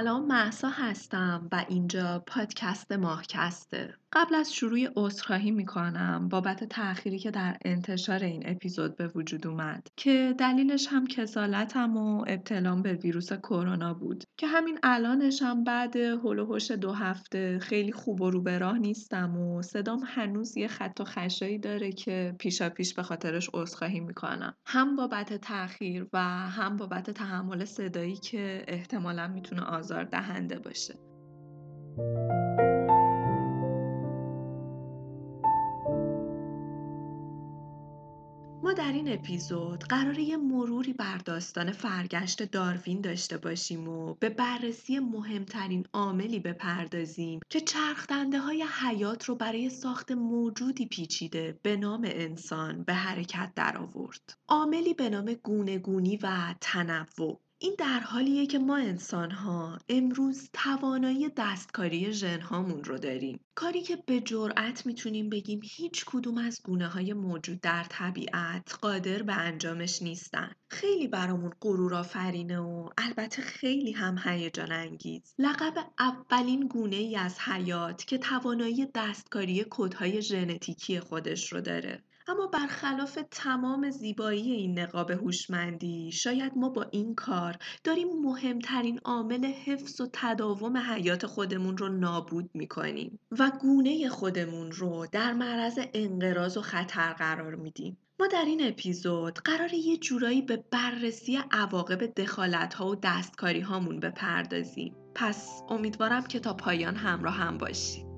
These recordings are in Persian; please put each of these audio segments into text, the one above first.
سلام محسا هستم و اینجا پادکست ماهکسته. قبل از شروع عذرخواهی می‌کنم بابت تأخیری که در انتشار این اپیزود به وجود اومد که دلیلش هم کسالتم و ابتلام به ویروس کرونا بود که همین الانش هم بعد هلوهوش دو هفته خیلی خوب و رو به راه نیستم و صدام هنوز یه خط و خشایی داره که پیشا پیش به خاطرش عذرخواهی می‌کنم. هم بابت تأخیر و هم بابت تحمل صدایی که احتمالا می‌تونه آزار دهنده باشه. ما در این اپیزود قراره یه مروری بر داستان فرگشت داروین داشته باشیم و به بررسی مهمترین عاملی بپردازیم که چرخدنده های حیات رو برای ساخت موجودی پیچیده به نام انسان به حرکت درآورد. عاملی به نام گونهگونی و تنوع این در حالیه که ما انسانها امروز توانایی دستکاری ژنهامون رو داریم. کاری که به جرأت می‌تونیم بگیم هیچ کدوم از گونه های موجود در طبیعت قادر به انجامش نیستن. خیلی برامون غرور آفرینه و البته خیلی هم هیجان انگیز. لقب اولین گونه ای از حیات که توانایی دستکاری کدهای ژنتیکی خودش رو داره. اما برخلاف تمام زیبایی این نقاب هوشمندی شاید ما با این کار داریم مهمترین عامل حفظ و تداوم حیات خودمون رو نابود می‌کنیم و گونه خودمون رو در معرض انقراض و خطر قرار میدیم. ما در این اپیزود قرار یه جورایی به بررسی عواقب دخالت ها و دستکاری هامون بپردازیم. پس امیدوارم که تا پایان همراه هم باشید.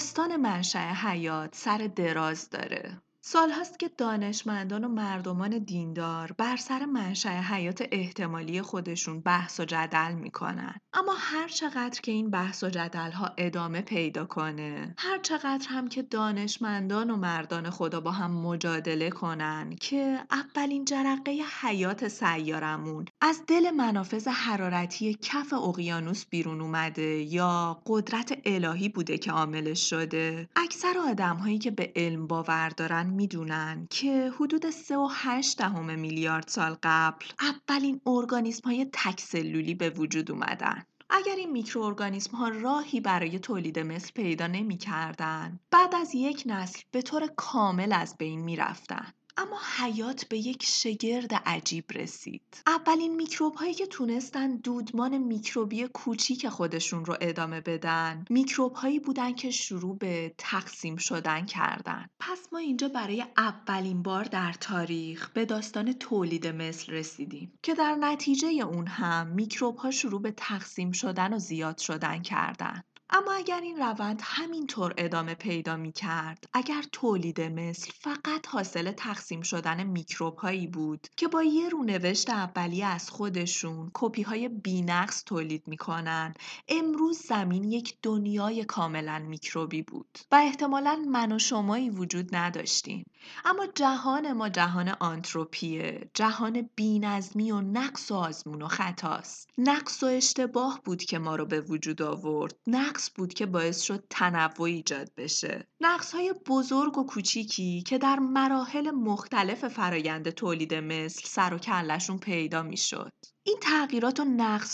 داستان منشأ حیات سر دراز داره. سالهاست که دانشمندان و مردمان دیندار بر سر منشأ حیات احتمالی خودشون بحث و جدل می‌کنن. اما هر چقدر که این بحث و جدل ها ادامه پیدا کنه هر چقدر هم که دانشمندان و مردان خدا با هم مجادله کنن که اولین جرقه حیات سیارمون از دل منافذ حرارتی کف اقیانوس بیرون اومده یا قدرت الهی بوده که عاملش شده اکثر آدم هایی که به علم باور دارن می‌دونن که حدود 3.8 دهم میلیارد سال قبل اولین ارگانیسم های تکسلولی به وجود اومدن. اگر این میکروارگانیسم ها راهی برای تولید مثل پیدا نمی کردن، بعد از یک نسل به طور کامل از بین می رفتن. اما حیات به یک شگرد عجیب رسید. اولین میکروب هایی که تونستن دودمان میکروبی کوچیک خودشون رو ادامه بدن، میکروب هایی بودن که شروع به تقسیم شدن کردن. پس ما اینجا برای اولین بار در تاریخ به داستان تولید مثل رسیدیم که در نتیجه اون هم میکروب ها شروع به تقسیم شدن و زیاد شدن کردن. اما اگر این روند همینطور ادامه پیدا می کرد اگر تولید مثل فقط حاصل تقسیم شدن میکروب هایی بود که با یه رونوشت اولیه از خودشون کپی های بینقص تولید می‌کنن امروز زمین یک دنیای کاملا میکروبی بود و احتمالا من و شمایی وجود نداشتیم. اما جهان ما جهان آنتروپیه جهان بینظمی و نقص و آزمون و خطاست. نقص و اشتباه بود که ما رو به وجود آورد. نقص بود که باعث شد تنوع ایجاد بشه. نقص های بزرگ و کوچیکی که در مراحل مختلف فرایند تولید مثل سر و کلشون پیدا می‌شد. این تغییرات و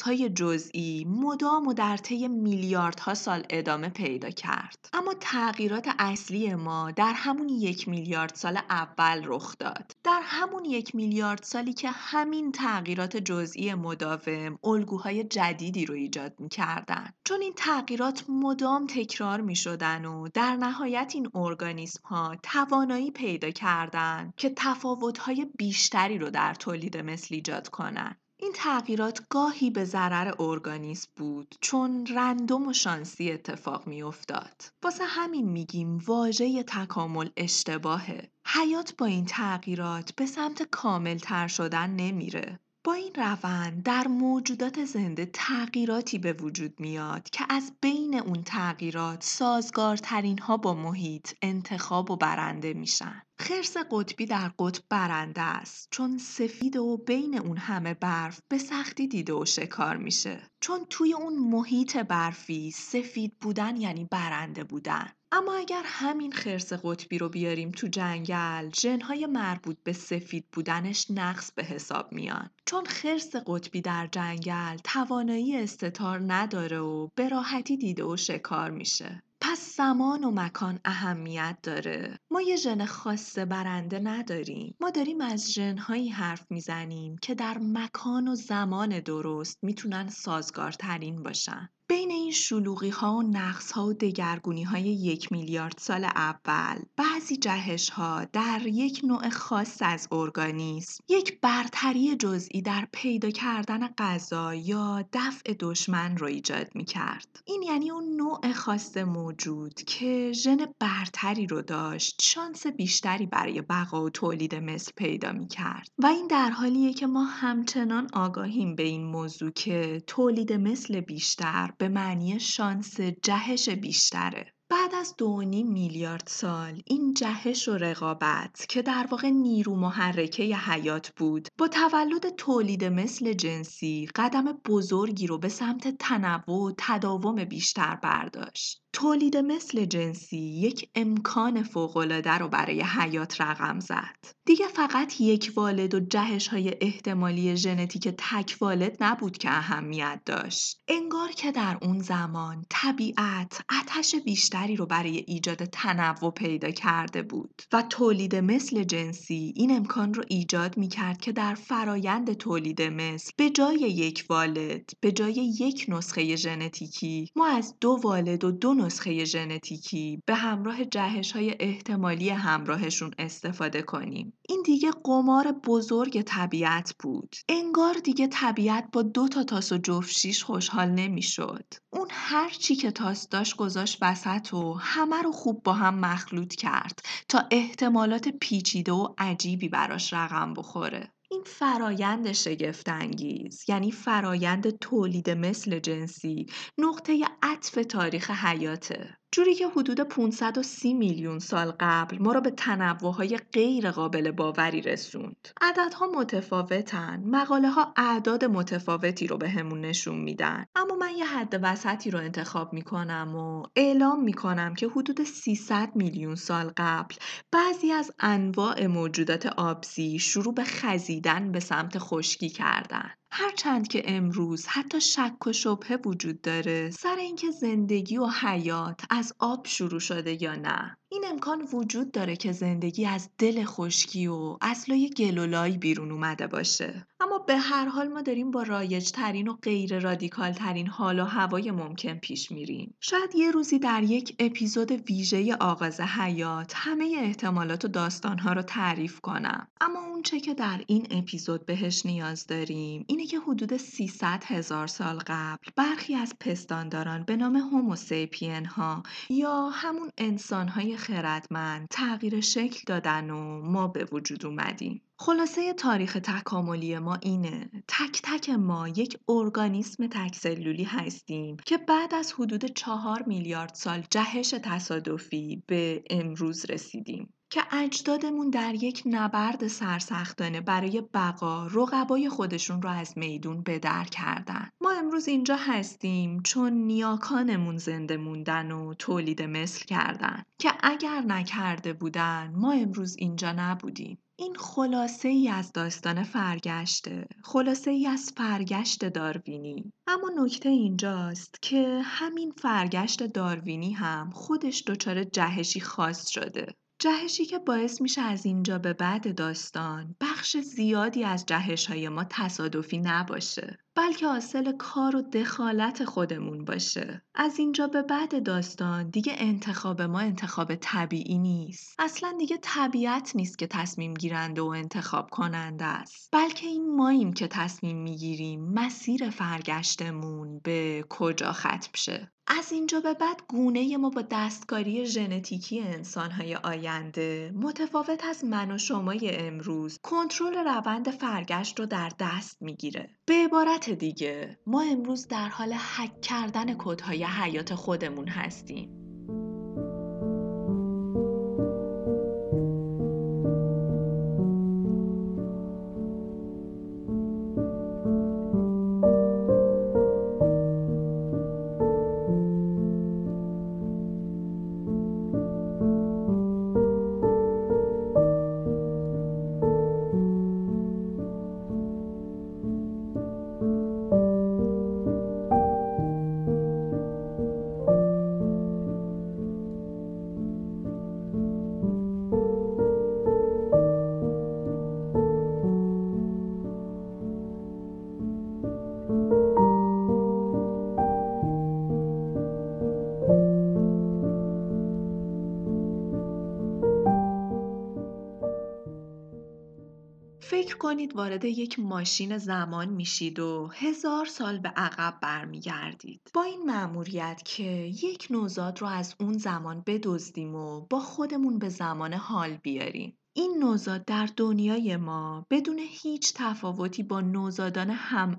های جزئی مدام و در طی میلیاردها سال ادامه پیدا کرد. اما تغییرات اصلی ما در همون یک میلیارد سال اول رخ داد. در همون یک میلیارد سالی که همین تغییرات جزئی مداوم الگوهای جدیدی رو ایجاد می‌کردن. چون این تغییرات مدام تکرار می‌شدن و در نهایت این ارگانیسم ها توانایی پیدا کردن که تفاوت های بیشتری رو در تولید مثل ایجاد کنن. این تغییرات گاهی به ضرر ارگانیسم بود چون رندوم و شانسی اتفاق می افتاد. واسه همین میگیم واژه تکامل اشتباهه. حیات با این تغییرات به سمت کامل تر شدن نمیره. با این روند در موجودات زنده تغییراتی به وجود میاد که از بین اون تغییرات سازگارترین ها با محیط انتخاب و برنده میشن. خرس قطبی در قطب برنده است چون سفید و بین اون همه برف به سختی دیده و شکار میشه چون توی اون محیط برفی سفید بودن یعنی برنده بودن اما اگر همین خرس قطبی رو بیاریم تو جنگل ژنهای مربوط به سفید بودنش نقص به حساب میان. چون خرس قطبی در جنگل توانایی استتار نداره و به راحتی دیده و شکار میشه. پس زمان و مکان اهمیت داره. ما یه ژن خاص برنده نداریم. ما داریم از ژنهایی حرف می‌زنیم که در مکان و زمان درست می‌تونن سازگارترین باشن. بین این شلوغی ها و نقص ها و دگرگونی های یک میلیارد سال اول بعضی جهش ها در یک نوع خاص از ارگانیسم یک برتری جزئی در پیدا کردن غذا یا دفع دشمن رو ایجاد می کرد. این یعنی اون نوع خاص موجود که ژن برتری رو داشت شانس بیشتری برای بقا و تولید مثل پیدا می کرد. و این در حالیه که ما همچنان آگاهیم به این موضوع که تولید مثل بیشتر به معنی شانس جهش بیشتره. بعد از دو میلیارد سال این جهش و رقابت که در واقع نیرو محرکه حیات بود با تولد تولید مثل جنسی قدم بزرگی رو به سمت تنوع و تداوم بیشتر برداشت. تولید مثل جنسی یک امکان فوقالعاده رو برای حیات رقم زد. دیگه فقط یک والد و جهش های احتمالی ژنتیک تک والد نبود که اهمیت داشت. انگار که در اون زمان طبیعت آتش بیشتری رو برای ایجاد تنوع پیدا کرده بود و تولید مثل جنسی این امکان رو ایجاد می کرد که در فرایند تولید مثل به جای یک والد به جای یک نسخه ژنتیکی ما از دو والد و دو نسخه ژنتیکی به همراه جهش های احتمالی همراهشون استفاده کنیم. این دیگه قمار بزرگ طبیعت بود. انگار دیگه طبیعت با دو تا تاس و جفت خوشحال نمی‌شد. اون هر چی که تاس داشت گذاشت وسط و همه رو خوب با هم مخلوط کرد تا احتمالات پیچیده و عجیبی براش رقم بخوره. این فرایند شگفتانگیز یعنی فرایند تولید مثل جنسی نقطه عطف تاریخ حیاته. جوری که حدود 530 میلیون سال قبل ما را به تنوعهای غیر قابل باوری رسوند. عددها متفاوتن. مقاله ها اعداد متفاوتی رو به همون نشون میدن. اما من یه حد وسطی رو انتخاب می‌کنم و اعلام می‌کنم که حدود 300 میلیون سال قبل بعضی از انواع موجودات آبزی شروع به خزیدن به سمت خشکی کردن. هرچند که امروز حتی شک و شبهه وجود داره سر اینکه زندگی و حیات از آب شروع شده یا نه. این امکان وجود داره که زندگی از دل خشکی و از لای گلولایی بیرون اومده باشه. اما به هر حال ما داریم با رایج ترین و غیر رادیکال ترین حال و هوای ممکن پیش میریم. شاید یه روزی در یک اپیزود ویژه آغاز حیات همه احتمالات و داستانها رو تعریف کنم. اما اون چه که در این اپیزود بهش نیاز داریم اینه که حدود 300 هزار سال قبل برخی از پستانداران به نام هوموسیپین ها یا همون انسان های خردمند تغییر شکل دادن و ما به وجود اومدیم. خلاصه تاریخ تکاملی ما اینه تک تک ما یک ارگانیسم تکسلولی هستیم که بعد از حدود چهار میلیارد سال جهش تصادفی به امروز رسیدیم که اجدادمون در یک نبرد سرسختانه برای بقا رقبای خودشون رو از میدون بدر کردن. ما امروز اینجا هستیم چون نیاکانمون زنده موندن و تولید مثل کردن که اگر نکرده بودن ما امروز اینجا نبودیم. این خلاصه ای از داستان فرگشته خلاصه ای از فرگشت داروینی. اما نکته اینجاست که همین فرگشت داروینی هم خودش دچار جهشی خاص شده. جهشی که باعث میشه از اینجا به بعد داستان بخش زیادی از جهش های ما تصادفی نباشه. بلکه حاصل کار و دخالت خودمون باشه. از اینجا به بعد داستان دیگه انتخاب ما انتخاب طبیعی نیست. اصلا دیگه طبیعت نیست که تصمیم گیرنده و انتخاب کننده است. بلکه این ماییم که تصمیم می‌گیریم مسیر فرگشتمون به کجا ختم شه. از اینجا به بعد گونه ما با دستکاری ژنتیکی انسانهای آینده متفاوت از من و شمای امروز کنترل روند فرگشت رو در دست می‌گیره. به عبارت دیگه ما امروز در حال حک کردن کدهای حیات خودمون هستیم. کنید وارد یک ماشین زمان میشید و هزار سال به عقب برمیگردید. با این مأموریت که یک نوزاد رو از اون زمان بدزدیم و با خودمون به زمان حال بیاریم. این نوزاد در دنیای ما بدون هیچ تفاوتی با نوزادان هم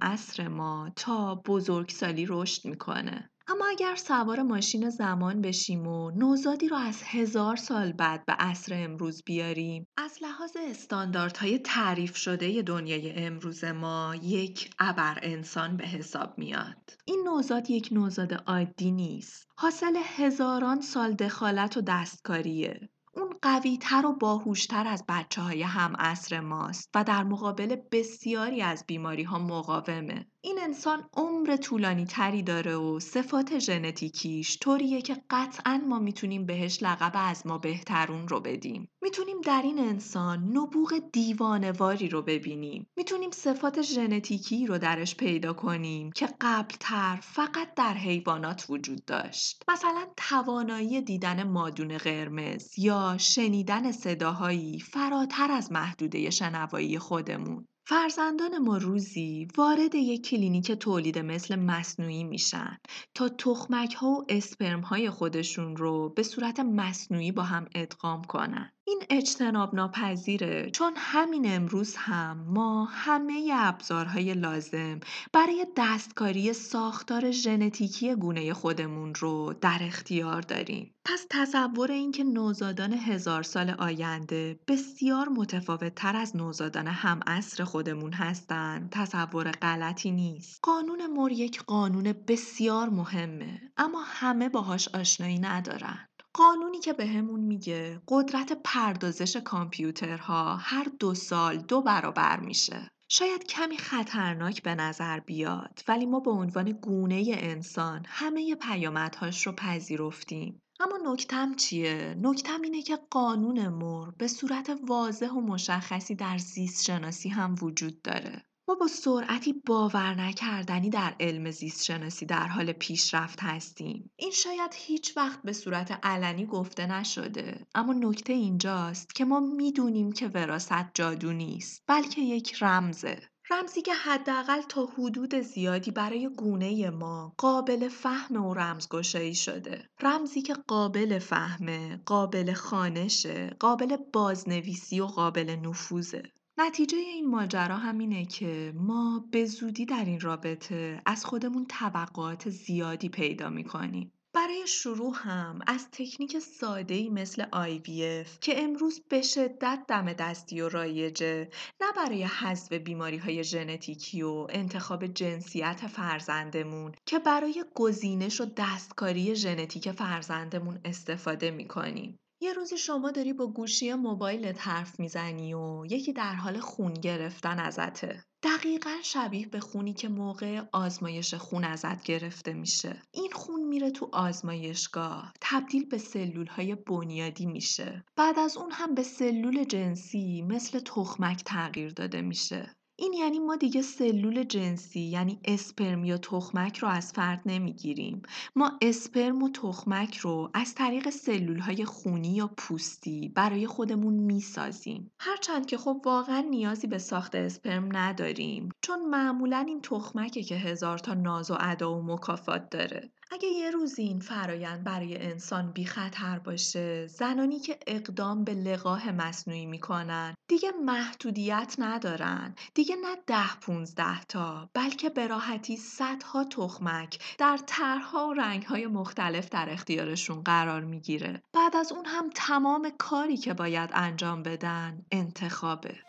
ما تا بزرگسالی رشد می‌کنه. اما اگر سوار ماشین زمان بشیم و نوزادی رو از هزار سال بعد به عصر امروز بیاریم از لحاظ استانداردهای تعریف شده دنیای امروز ما یک ابر انسان به حساب میاد. این نوزاد یک نوزاد عادی نیست. حاصل هزاران سال دخالت و دستکاریه. اون قویتر و باهوشتر از بچه های هم عصر ماست و در مقابل بسیاری از بیماری ها مقاومه. این انسان عمر طولانی تری داره و صفات ژنتیکیش طوریه که قطعا ما می‌تونیم بهش لقب از ما بهترون رو بدیم. می‌تونیم در این انسان نبوغ دیوانواری رو ببینیم. می‌تونیم صفات ژنتیکی رو درش پیدا کنیم که قبلتر فقط در حیوانات وجود داشت. مثلا توانایی دیدن مادون قرمز یا شنیدن صداهایی فراتر از محدوده شنوایی خودمون. فرزندان ما روزی وارد یک کلینیک تولید مثل مصنوعی میشن تا تخمک ها و اسپرم های خودشون رو به صورت مصنوعی با هم ادغام کنن. این اجتناب ناپذیره چون همین امروز هم ما همه ابزارهای لازم برای دستکاری ساختار ژنتیکی گونه خودمون رو در اختیار داریم. پس تصور اینکه نوزادان هزار سال آینده بسیار متفاوت تر از نوزادان هم عصر خودمون هستند تصور غلطی نیست. قانون مور یک قانون بسیار مهمه اما همه باهاش آشنایی ندارن. قانونی که بهمون میگه قدرت پردازش کامپیوترها هر دو سال دو برابر میشه. شاید کمی خطرناک به نظر بیاد ولی ما به عنوان گونه انسان همه پیامدهاش رو پذیرفتیم. اما نکتم چیه؟ نکتم اینه که قانون مور به صورت واضح و مشخصی در زیست شناسی هم وجود داره. ما با سرعتی باور نکردنی در علم زیست شناسی در حال پیشرفت هستیم. این شاید هیچ وقت به صورت علنی گفته نشده اما نکته اینجاست که ما می‌دونیم که وراست جادو نیست بلکه یک رمزه. رمزی که حداقل تا حدود زیادی برای گونه ما قابل فهم و رمزگشایی شده. رمزی که قابل فهمه، قابل خانشه، قابل بازنویسی و قابل نفوذه. نتیجه این ماجرا همینه که ما به زودی در این رابطه از خودمون توقعات زیادی پیدا می‌کنیم. برای شروع هم از تکنیک ساده‌ای مثل IVF که امروز به شدت دم دستی و رایجه نه برای حذف بیماری های ژنتیکی و انتخاب جنسیت فرزندمون که برای گزینش و دستکاری ژنتیک فرزندمون استفاده می‌کنیم. یه روزی شما داری با گوشی موبایلت حرف می‌زنی و یکی در حال خون گرفتن ازته. دقیقا شبیه به خونی که موقع آزمایش خون ازت گرفته میشه. این خون میره تو آزمایشگاه تبدیل به سلول های بنیادی میشه. بعد از اون هم به سلول جنسی مثل تخمک تغییر داده میشه. این یعنی ما دیگه سلول جنسی یعنی اسپرم یا تخمک رو از فرد نمی‌گیریم. ما اسپرم و تخمک رو از طریق سلول های خونی یا پوستی برای خودمون می‌سازیم. هرچند که خب واقعا نیازی به ساخت اسپرم نداریم چون معمولا این تخمکه که هزار تا ناز و ادا و مکافات داره. اگه یه روزی این فرایند برای انسان بی خطر باشه زنانی که اقدام به لقاح مصنوعی می‌کنن دیگه محدودیت ندارن. دیگه نه ده پونزده تا بلکه به راحتی صدها تخمک در طرحها و رنگهای مختلف در اختیارشون قرار می‌گیره. بعد از اون هم تمام کاری که باید انجام بدن انتخابه.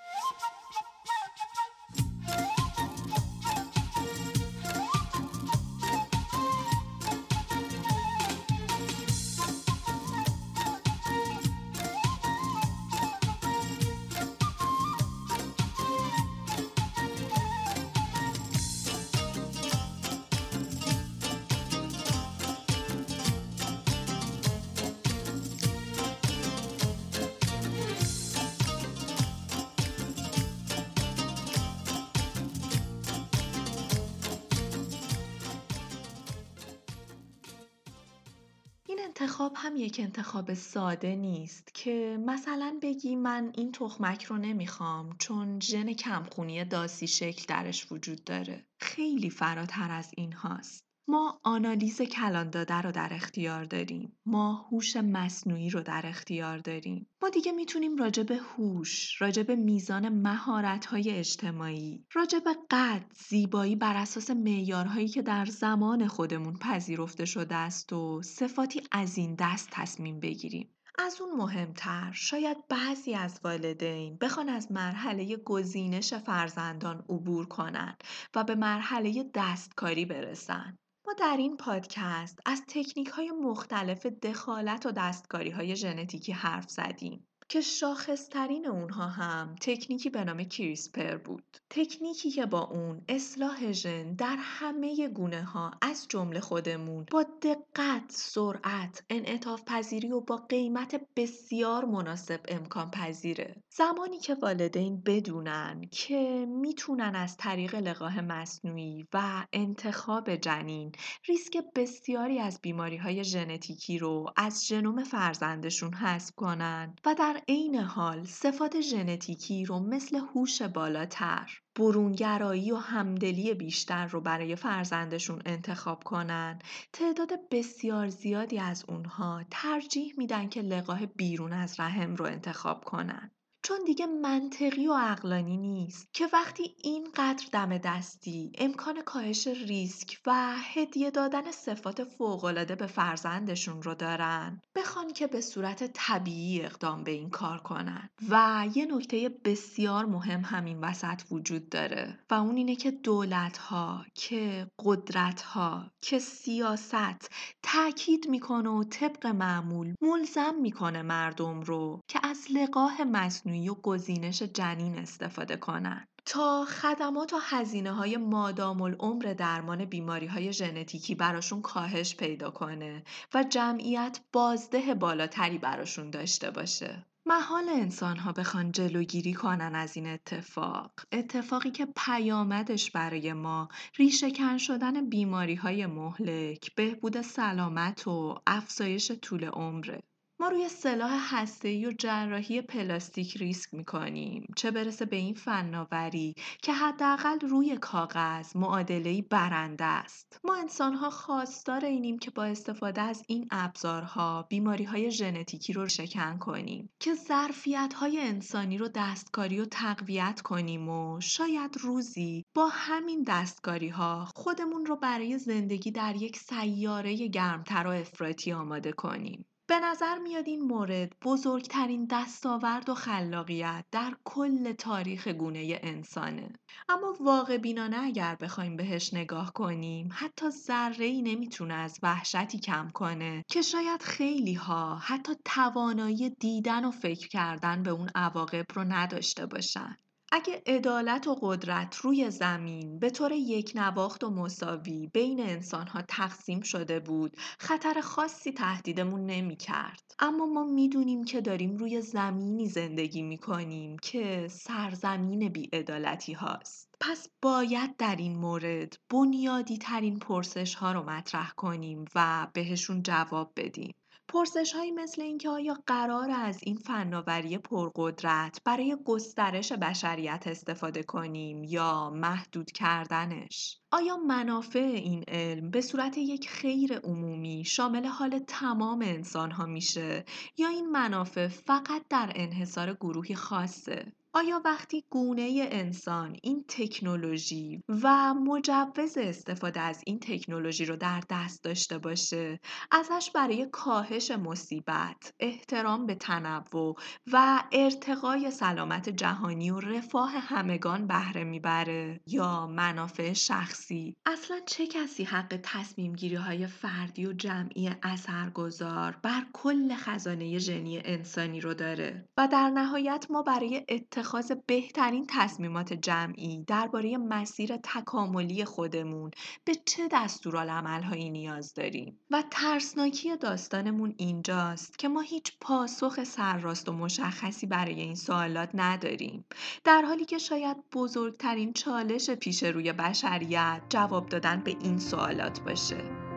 یک انتخاب ساده نیست که مثلا بگی من این تخمک رو نمی‌خوام چون ژن کمخونی داسی شکل درش وجود داره. خیلی فراتر از این هاست. ما آنالیز کلان داده رو در اختیار داریم. ما هوش مصنوعی رو در اختیار داریم. ما دیگه می‌تونیم راجع به هوش، راجع به میزان مهارت‌های اجتماعی، راجع به قد، زیبایی بر اساس معیارهایی که در زمان خودمون پذیرفته شده است و صفاتی از این دست تصمیم بگیریم. از اون مهمتر شاید بعضی از والدین بخوان از مرحله گزینش فرزندان عبور کنن و به مرحله دستکاری برسن. ما در این پادکست از تکنیک های مختلف دخالت و دستکاری های ژنتیکی حرف زدیم. که شاخصترین اونها هم تکنیکی به نام کریسپر بود. تکنیکی که با اون اصلاح ژن در همه گونه ها از جمله خودمون با دقت، سرعت، انعطاف پذیری و با قیمت بسیار مناسب امکان پذیره. زمانی که والدین بدونن که می‌تونن از طریق لقاح مصنوعی و انتخاب جنین ریسک بسیاری از بیماری های ژنتیکی رو از ژنوم فرزندشون حذف کنن و در عین حال صفات ژنتیکی رو مثل هوش بالاتر برونگرایی و همدلی بیشتر رو برای فرزندشون انتخاب کنن. تعداد بسیار زیادی از اونها ترجیح میدن که لقاه بیرون از رحم رو انتخاب کنن. چون دیگه منطقی و عقلانی نیست که وقتی اینقدر دم دستی امکان کاهش ریسک و هدیه دادن صفات فوقالعاده به فرزندشون رو دارن. بخوان که به صورت طبیعی اقدام به این کار کنن. و یه نکته بسیار مهم همین وسط وجود داره. و اون اینه که دولت ها که قدرت ها که سیاست تاکید می‌کنه و طبق معمول ملزم می‌کنه مردم رو که از لقاه مصنوعی و گزینش جنین استفاده کنند. تا خدمات و هزینه های مادام العمر درمان بیماری های ژنتیکی براشون کاهش پیدا کنه و جمعیت بازده بالاتری براشون داشته باشه. محال انسان ها بخوان جلوگیری کنن از این اتفاق اتفاقی که پیامدش برای ما ریشهکن شدن بیماری های مهلک بهبود سلامت و افزایش طول عمره ما روی سلاح هسته‌ای و جراحی پلاستیک ریسک می‌کنیم. چه برسه به این فناوری که حداقل روی کاغذ معادلهای برنده است. ما انسانها خواستار اینیم که با استفاده از این ابزارها بیماری های ژنتیکی رو شکن کنیم که ظرفیت های انسانی رو دستکاری و تقویت کنیم و شاید روزی با همین دستکاری ها خودمون رو برای زندگی در یک سیاره گرمتر و افراطی آماده کنیم. به نظر میاد این مورد بزرگترین دستاورد و خلاقیت در کل تاریخ گونه انسانه. اما واقع بینانه اگر بخوایم بهش نگاه کنیم حتی ذره ای نمی‌تونه از وحشتی کم کنه که شاید خیلی ها حتی توانایی دیدن و فکر کردن به اون عواقب رو نداشته باشن. اگه عدالت و قدرت روی زمین به طور یک نواخت و مساوی بین انسانها تقسیم شده بود خطر خاصی تهدیدمون نمی کرد. اما ما می‌دونیم که داریم روی زمینی زندگی می کنیم که سرزمین بیعدالتی هاست. پس باید در این مورد بنیادی ترین پرسش ها رو مطرح کنیم و بهشون جواب بدیم. پرسش هایی مثل اینکه آیا قرار از این فناوری پرقدرت برای گسترش بشریت استفاده کنیم یا محدود کردنش؟ آیا منافع این علم به صورت یک خیر عمومی شامل حال تمام انسان ها میشه یا این منافع فقط در انحصار گروهی خاصه؟ آیا وقتی گونه انسان این تکنولوژی و مجوز استفاده از این تکنولوژی رو در دست داشته باشه ازش برای کاهش مصیبت، احترام به تنوع و ارتقای سلامت جهانی و رفاه همگان بهره می‌بره؟ یا منافع شخصی؟ اصلا چه کسی حق تصمیم گیری های فردی و جمعی اثرگذار بر کل خزانه ژنی انسانی رو داره؟ و در نهایت ما برای اتخاذ بهترین تصمیمات جمعی درباره مسیر تکاملی خودمون به چه دستورالعملهایی نیاز داریم؟ و ترسناکی داستانمون اینجاست که ما هیچ پاسخ سرراست و مشخصی برای این سوالات نداریم. در حالی که شاید بزرگترین چالش پیش روی بشریت جواب دادن به این سوالات باشه.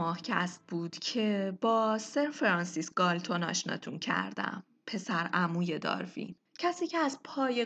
ماهکست بود که با سر فرانسیس گالتون آشناتون کردم پسر عموی داروین. کسی که از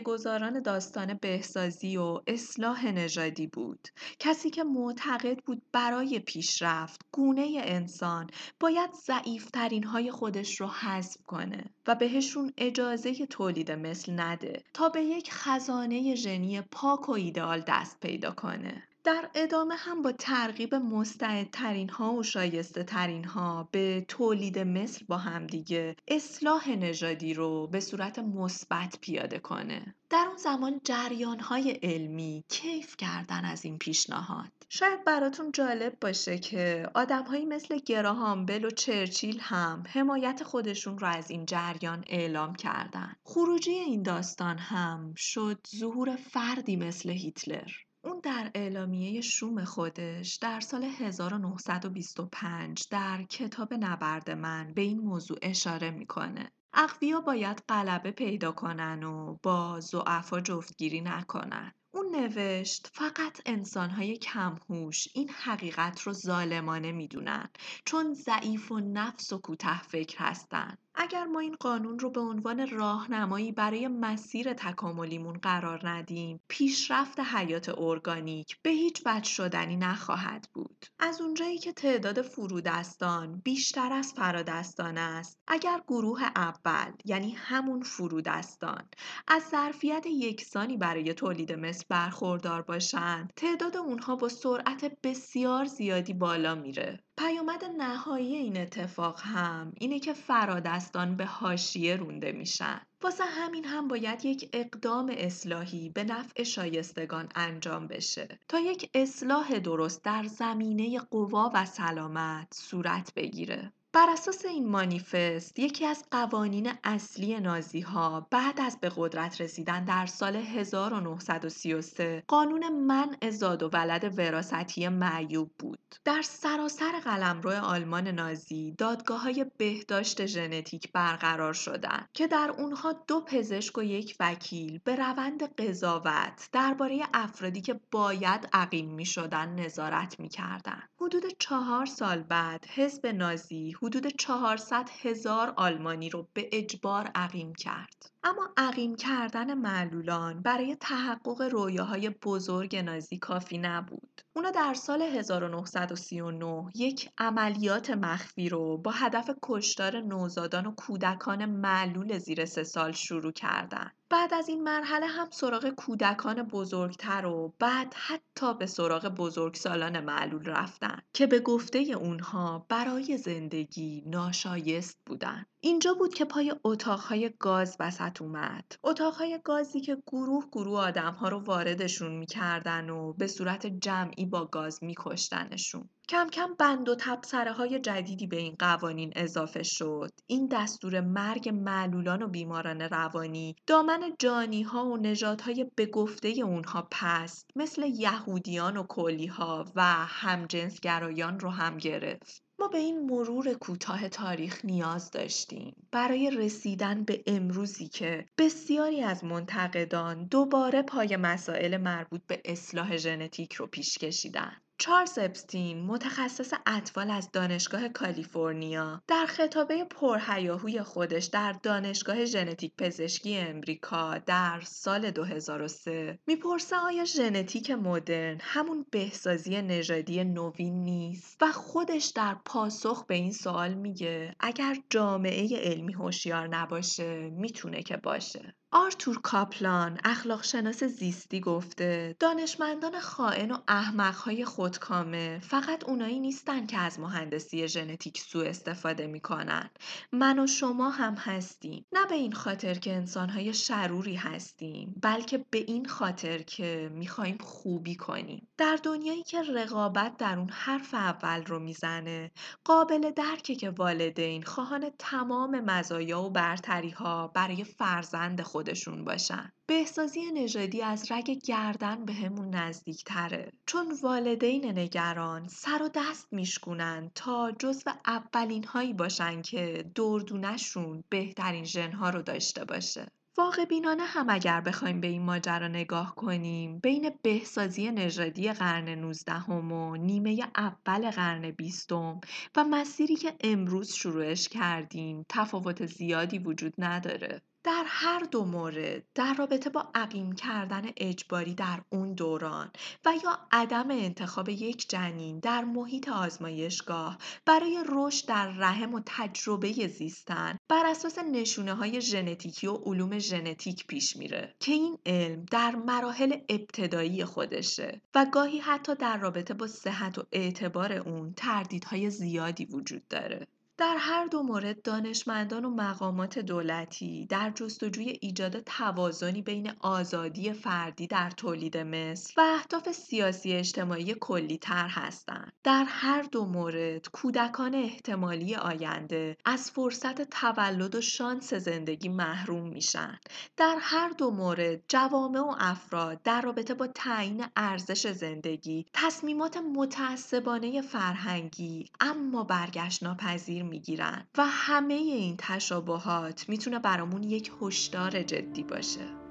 گذاران داستان بهسازی و اصلاح نژادی بود. کسی که معتقد بود برای پیشرفت گونه انسان باید ضعیفترین های خودش رو حذف کنه و بهشون اجازه تولید مثل نده تا به یک خزانه ژنی پاک و ایدئال دست پیدا کنه. در ادامه هم با ترغیب مستعدترین ها و شایسته ترین ها به تولید مثل با همدیگه اصلاح نژادی رو به صورت مثبت پیاده کنه. در اون زمان جریان های علمی کیف کردن از این پیشنهاد. شاید براتون جالب باشه که آدمهایی مثل گراهام بل و چرچیل هم حمایت خودشون رو از این جریان اعلام کردن. خروجی این داستان هم شد ظهور فردی مثل هیتلر. اون در اعلامیه شوم خودش در سال 1925 در کتاب نبرد من به این موضوع اشاره می‌کنه. اقویا باید غلبه پیدا کنن و با زعفا جفتگیری نکنن. نوشت فقط انسانهای کمهوش این حقیقت رو ظالمانه می‌دونن چون ضعیف و نفس و کوته فکر هستن. اگر ما این قانون رو به عنوان راهنمایی برای مسیر تکاملیمون قرار ندیم پیشرفت حیات ارگانیک به هیچ وجه شدنی نخواهد بود از اونجایی که تعداد فرودستان بیشتر از فرادستان است اگر گروه اول یعنی همون فرودستان از ظرفیت یکسانی برای تولید مثل برخوردار باشند تعداد اونها با سرعت بسیار زیادی بالا میره پیامد نهایی این اتفاق هم اینه که فرادستان به حاشیه رونده میشن. واسه همین هم باید یک اقدام اصلاحی به نفع شایستگان انجام بشه تا یک اصلاح درست در زمینه قوا و سلامت صورت بگیره. بر اساس این مانیفست یکی از قوانین اصلی نازی ها بعد از به قدرت رسیدن در سال 1933 قانون منع زاد و ولد وراستی معیوب بود. در سراسر قلمرو آلمان نازی دادگاه های بهداشت ژنتیک برقرار شدند که در اونها دو پزشک و یک وکیل به روند قضاوت درباره افرادی که باید عقیم می شدن نظارت می کردن. حدود چهار سال بعد حزب نازی حدود 400 هزار آلمانی رو به اجبار عقیم کرد. اما عقیم کردن معلولان برای تحقق رویاهای بزرگ نازی کافی نبود. اونا در سال 1939 یک عملیات مخفی رو با هدف کشتار نوزادان و کودکان معلول زیر سه سال شروع کردند. بعد از این مرحله هم سراغ کودکان بزرگتر و بعد حتی به سراغ بزرگسالان معلول رفتن که به گفته اونها برای زندگی ناشایست بودن. اینجا بود که پای اتاقهای گاز وسط اومد. اتاقهای گازی که گروه گروه آدمها رو واردشون می‌کردن و به صورت جمعی با گاز میکشتنشون. کم کم بند و تبصره های جدیدی به این قوانین اضافه شد. این دستور مرگ معلولان و بیماران روانی دامن جانی ها و نژادهای به گفته اونها پست مثل یهودیان و کلی ها و همجنسگرایان رو هم گرفت. ما به این مرور کوتاه تاریخ نیاز داشتیم برای رسیدن به امروزی که بسیاری از منتقدان دوباره پای مسائل مربوط به اصلاح ژنتیک رو پیش کشیدن. چارلز اپستین متخصص اطفال از دانشگاه کالیفرنیا در خطابه پرهیاهوی خودش در دانشگاه ژنتیک پزشکی امریکا در سال 2003 می‌پرسه آیا ژنتیک مدرن همون بهسازی نژادی نوین نیست؟ و خودش در پاسخ به این سوال میگه اگر جامعه علمی هوشیار نباشه می‌تونه که باشه. آرتور کاپلان اخلاق شناس زیستی گفته دانشمندان خائن و احمقهای خودکامه. فقط اونایی نیستن که از مهندسی ژنتیک سوء استفاده می‌کنن. من و شما هم هستیم. نه به این خاطر که انسانهای شروری هستیم بلکه به این خاطر که می‌خوایم خوبی کنیم. در دنیایی که رقابت در اون حرف اول رو می‌زنه قابل درکه که والدین خواهان تمام مزایا و برتری ها برای فرزند خودشون باشن. بهسازی نژادی از رگ گردن به همون نزدیک تره چون والدین نگران سر و دست میشکونن تا جزو اولین هایی باشن که دردونشون بهترین ژنها رو داشته باشه. واقع بینانه هم اگر بخوایم به این ماجرا نگاه کنیم بین بهسازی نژادی قرن 19 و نیمه اول قرن بیستم و مسیری که امروز شروعش کردیم تفاوت زیادی وجود نداره. در هر دو مورد در رابطه با عقیم کردن اجباری در اون دوران و یا عدم انتخاب یک جنین در محیط آزمایشگاه برای رشد در رحم و تجربه زیستن بر اساس نشونه های ژنتیکی و علوم ژنتیک پیش میره که این علم در مراحل ابتدایی خودشه و گاهی حتی در رابطه با صحت و اعتبار اون تردیدهای زیادی وجود داره. در هر دو مورد دانشمندان و مقامات دولتی در جستجوی ایجاد توازنی بین آزادی فردی در تولید مثل و اهداف سیاسی اجتماعی کلی تر هستند. در هر دو مورد کودکان احتمالی آینده از فرصت تولد و شانس زندگی محروم میشن. در هر دو مورد جوامع و افراد در رابطه با تعیین ارزش زندگی تصمیمات متعصبانه فرهنگی اما برگشت ناپذیر می‌گیرن. و همه این تشابهات می‌تونه برامون یک هشدار جدی باشه.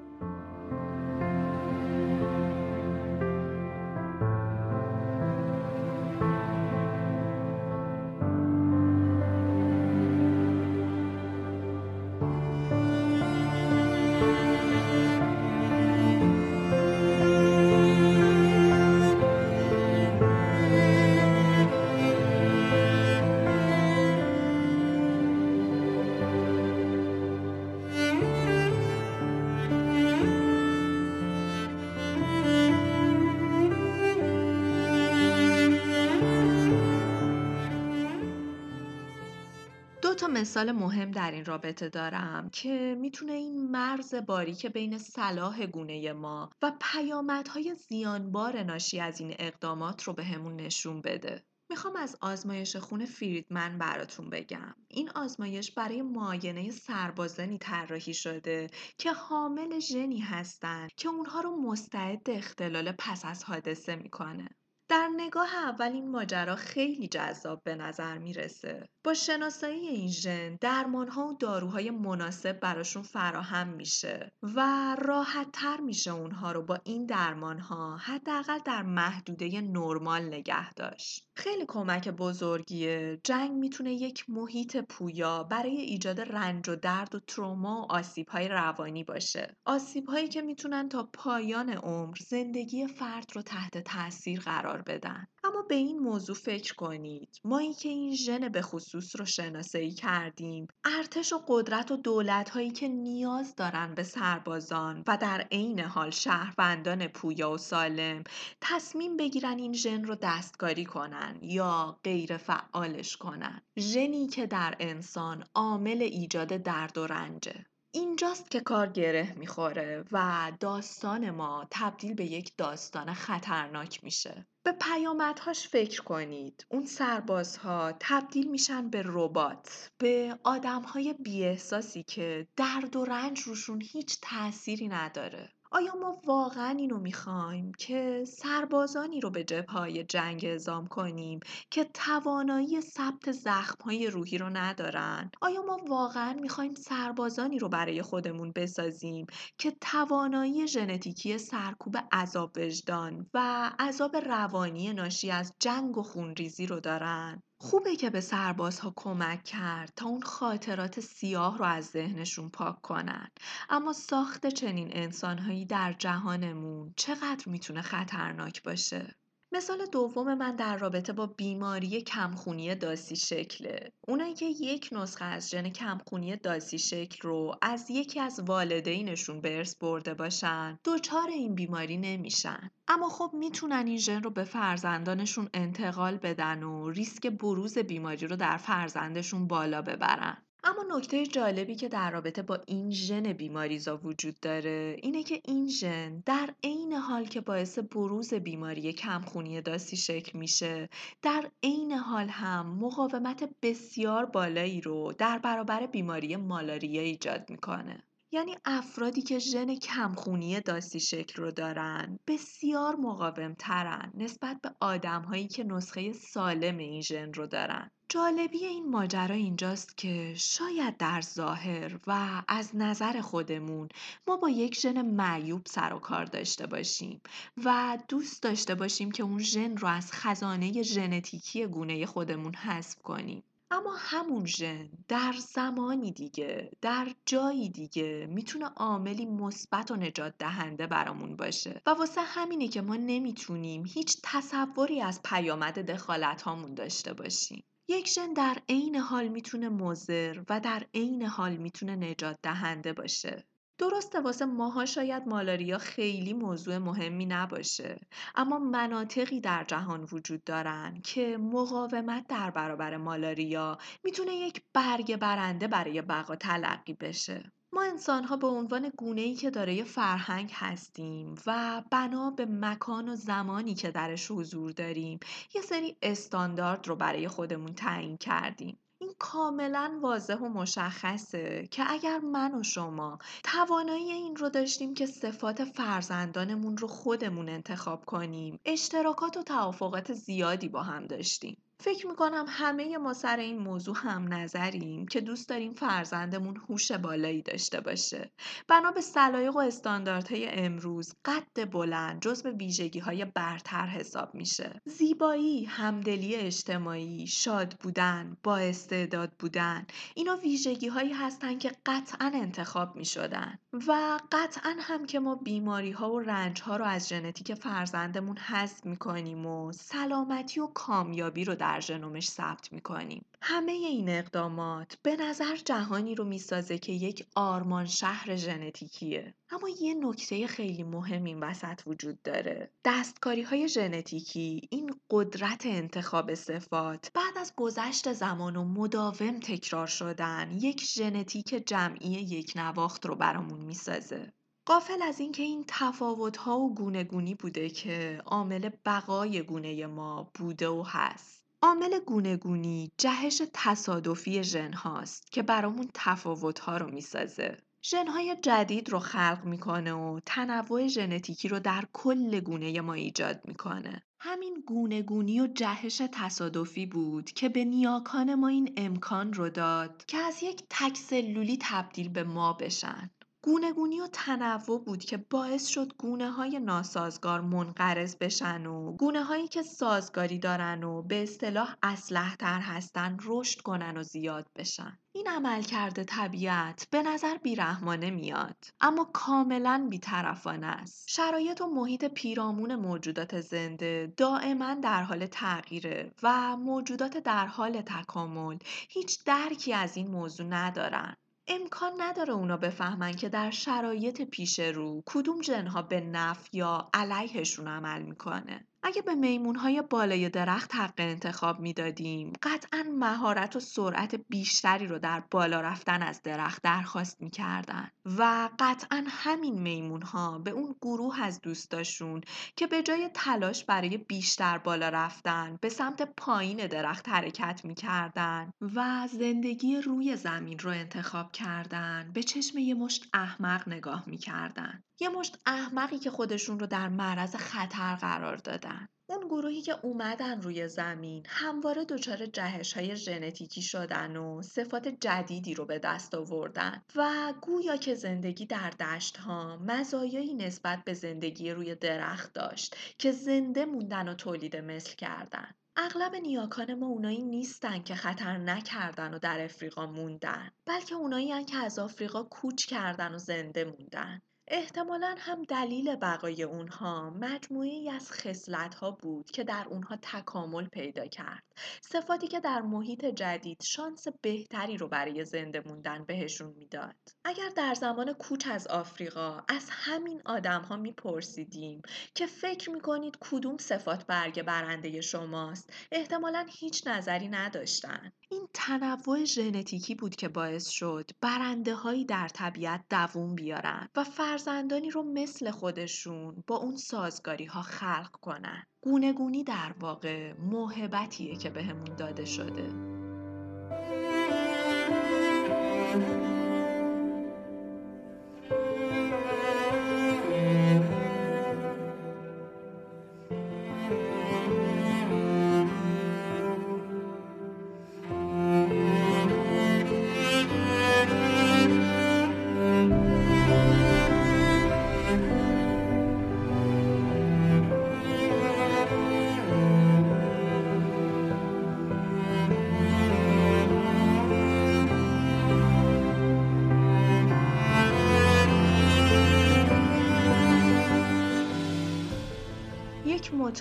مثال مهم در این رابطه دارم که می‌تونه این مرز باریک بین صلاح گونه ما و پیامدهای زیانبار ناشی از این اقدامات رو به همون نشون بده. می‌خوام از آزمایش خون فریدمن براتون بگم. این آزمایش برای معاینه سربازانی طراحی شده که حامل ژنی هستند که اونها رو مستعد اختلال پس از حادثه می‌کنه. در نگاه اول این ماجرا خیلی جذاب به نظر می‌رسه. با شناسایی این ژن درمانها و داروهای مناسب براشون فراهم میشه و راحت تر میشه اونها رو با این درمانها حداقل در محدوده نرمال نگه داشت. خیلی کمک بزرگیه. جنگ می‌تونه یک محیط پویا برای ایجاد رنج و درد و تروما و آسیبهای روانی باشه. آسیبهایی که می‌تونن تا پایان عمر زندگی فرد رو تحت تاثیر قرار بدن. اما به این موضوع فکر کنید. مایی که این ژن به خصوص رو شناسایی کردیم ارتش و قدرت و دولت هایی که نیاز دارن به سربازان و در عین حال شهروندان پویا و سالم تصمیم بگیرن این ژن رو دستکاری کنن یا غیر فعالش کنن. ژنی که در انسان عامل ایجاد درد و رنجه. اینجاست که کار گره می‌خوره و داستان ما تبدیل به یک داستان خطرناک میشه. به پیامدهاش فکر کنید. اون سربازها تبدیل میشن به ربات، به آدمهای بیاحساسی که درد و رنج روشون هیچ تأثیری نداره. آیا ما واقعا اینو می‌خوایم که سربازانی رو به جبهه جنگ اعزام کنیم که توانایی ثبت زخمهای روحی رو ندارن؟ آیا ما واقعا می‌خوایم سربازانی رو برای خودمون بسازیم که توانایی ژنتیکی سرکوب عذاب وجدان و عذاب روانی ناشی از جنگ و خونریزی رو دارن؟ خوبه که به سربازها کمک کرد تا اون خاطرات سیاه رو از ذهنشون پاک کنن. اما ساخت چنین انسانهایی در جهانمون چقدر می‌تونه خطرناک باشه؟ مثال دوم من در رابطه با بیماری کمخونی داسی شکله. اونایی که یک نسخه از ژن کمخونی داسی شکل رو از یکی از والدینشون به ارث برده باشن، دچار این بیماری نمیشن. اما خب می‌تونن این ژن رو به فرزندانشون انتقال بدن و ریسک بروز بیماری رو در فرزندشون بالا ببرن. اما نکته جالبی که در رابطه با این ژن بیماریزا وجود داره اینه که این ژن در عین حال که باعث بروز بیماری کمخونی داسی شکل میشه در عین حال هم مقاومت بسیار بالایی رو در برابر بیماری مالاریا ایجاد می‌کنه. یعنی افرادی که ژن کمخونی داسی شکل رو دارن بسیار مقاوم ترن نسبت به آدم هایی که نسخه سالم این ژن رو دارن. جالبی این ماجرا اینجاست که شاید در ظاهر و از نظر خودمون ما با یک ژن معیوب سر و کار داشته باشیم و دوست داشته باشیم که اون ژن رو از خزانه ژنتیکی گونه خودمون حذف کنیم. اما همون ژن در زمانی دیگه در جایی دیگه می‌تونه عاملی مثبت و نجات دهنده برامون باشه و واسه همینه که ما نمی‌تونیم هیچ تصوری از پیامد دخالت هامون داشته باشیم یک ژن در عین حال می‌تونه مضر و در عین حال می‌تونه نجات دهنده باشه. درسته واسه ماها شاید مالاریا خیلی موضوع مهمی نباشه اما مناطقی در جهان وجود دارن که مقاومت در برابر مالاریا می‌تونه یک برگ برنده برای بقا تلقی بشه. ما انسانها به عنوان ای که دارای فرهنگ هستیم و بنا به مکان و زمانی که درش حضور داریم یه سری استاندارد رو برای خودمون تعیین کردیم. این کاملا واضح و مشخصه که اگر من و شما توانایی این رو داشتیم که صفات فرزندانمون رو خودمون انتخاب کنیم اشتراکات و توافقات زیادی با هم داشتیم. فکر می‌کنم همه ما سر این موضوع هم نظریم که دوست داریم فرزندمون هوش بالایی داشته باشه. بنا به سلایق و استانداردهای امروز قد بلند جزو ویژگی های برتر حساب میشه. زیبایی، همدلی اجتماعی، شاد بودن، با استعداد بودن، اینا ویژگی هایی هستن که قطعا انتخاب می‌شدن و قطعا هم که ما بیماری ها و رنج ها رو از ژنتیک فرزندمون حذف می‌کنیم و سلامتی و کامیابی رو در ژنومش ثبت می‌کنیم. همه این اقدامات به نظر جهانی رو می‌سازه که یک آرمان شهر ژنتیکیه. اما یه نکته خیلی مهم این وسط وجود داره. دستکاری های ژنتیکی این قدرت انتخاب صفات بعد از گذشت زمان و مداوم تکرار شدن یک ژنتیک جمعی یک نواخت رو برامون می‌سازه. قافل از اینکه این تفاوت‌ها و گونه‌گونی بوده که عامل بقای گونه ما بوده و هست. عامل گونهگونی جهش تصادفی ژن هاست که برامون تفاوت ها رو می‌سازه. ژن های جدید رو خلق می‌کنه و تنوع ژنتیکی رو در کل گونه ما ایجاد می‌کنه. همین گونهگونی و جهش تصادفی بود که به نیاکان ما این امکان رو داد که از یک تک سلولی تبدیل به ما بشن. گونهگونی و تنوع بود که باعث شد گونه های ناسازگار منقرض بشن و گونه هایی که سازگاری دارن و به اصطلاح اسلح تر هستن رشد کنن و زیاد بشن. این عملکرد طبیعت به نظر بیرحمانه میاد اما کاملا بیطرفانه است شرایط و محیط پیرامون موجودات زنده دائما در حال تغییره و موجودات در حال تکامل هیچ درکی از این موضوع ندارن امکان نداره اونا بفهمن که در شرایط پیش رو کدوم جنها به نفع یا علیهشون عمل می‌کنه. اگه به میمونهای بالای درخت حق انتخاب می‌دادیم قطعا مهارت و سرعت بیشتری رو در بالا رفتن از درخت درخواست می‌کردن و قطعا همین میمونها به اون گروه از دوستاشون که به جای تلاش برای بیشتر بالا رفتن به سمت پایین درخت حرکت می‌کردن و زندگی روی زمین رو انتخاب کردن به چشم یه مشت احمق نگاه می‌کردن یه مشت احمقی که خودشون رو در معرض خطر قرار دادن. اون گروهی که اومدن روی زمین همواره دچار جهش های ژنتیکی شدن و صفات جدیدی رو به دست آوردن و گویا که زندگی در دشت ها مزایایی نسبت به زندگی روی درخت داشت که زنده موندن و تولید مثل کردن. اغلب نیاکان ما اونایی نیستن که خطر نکردن و در افریقا موندن بلکه اونایی که از آفریقا کوچ کردن و زنده موندن احتمالا هم دلیل بقای اونها مجموعی از خصلت ها بود که در اونها تکامل پیدا کرد. صفاتی که در محیط جدید شانس بهتری رو برای زنده موندن بهشون می‌داد. اگر در زمان کوچ از آفریقا از همین آدم ها میپرسیدیم که فکر می‌کنید کدوم صفات برگ برنده شماست احتمالا هیچ نظری نداشتن. این تنوع ژنتیکی بود که باعث شد برنده هایی در طبیعت دووم بیارن و فرزندانی رو مثل خودشون با اون سازگاری ها خلق کنن. گونه گونی در واقع موهبتیه که بهمون به داده شده.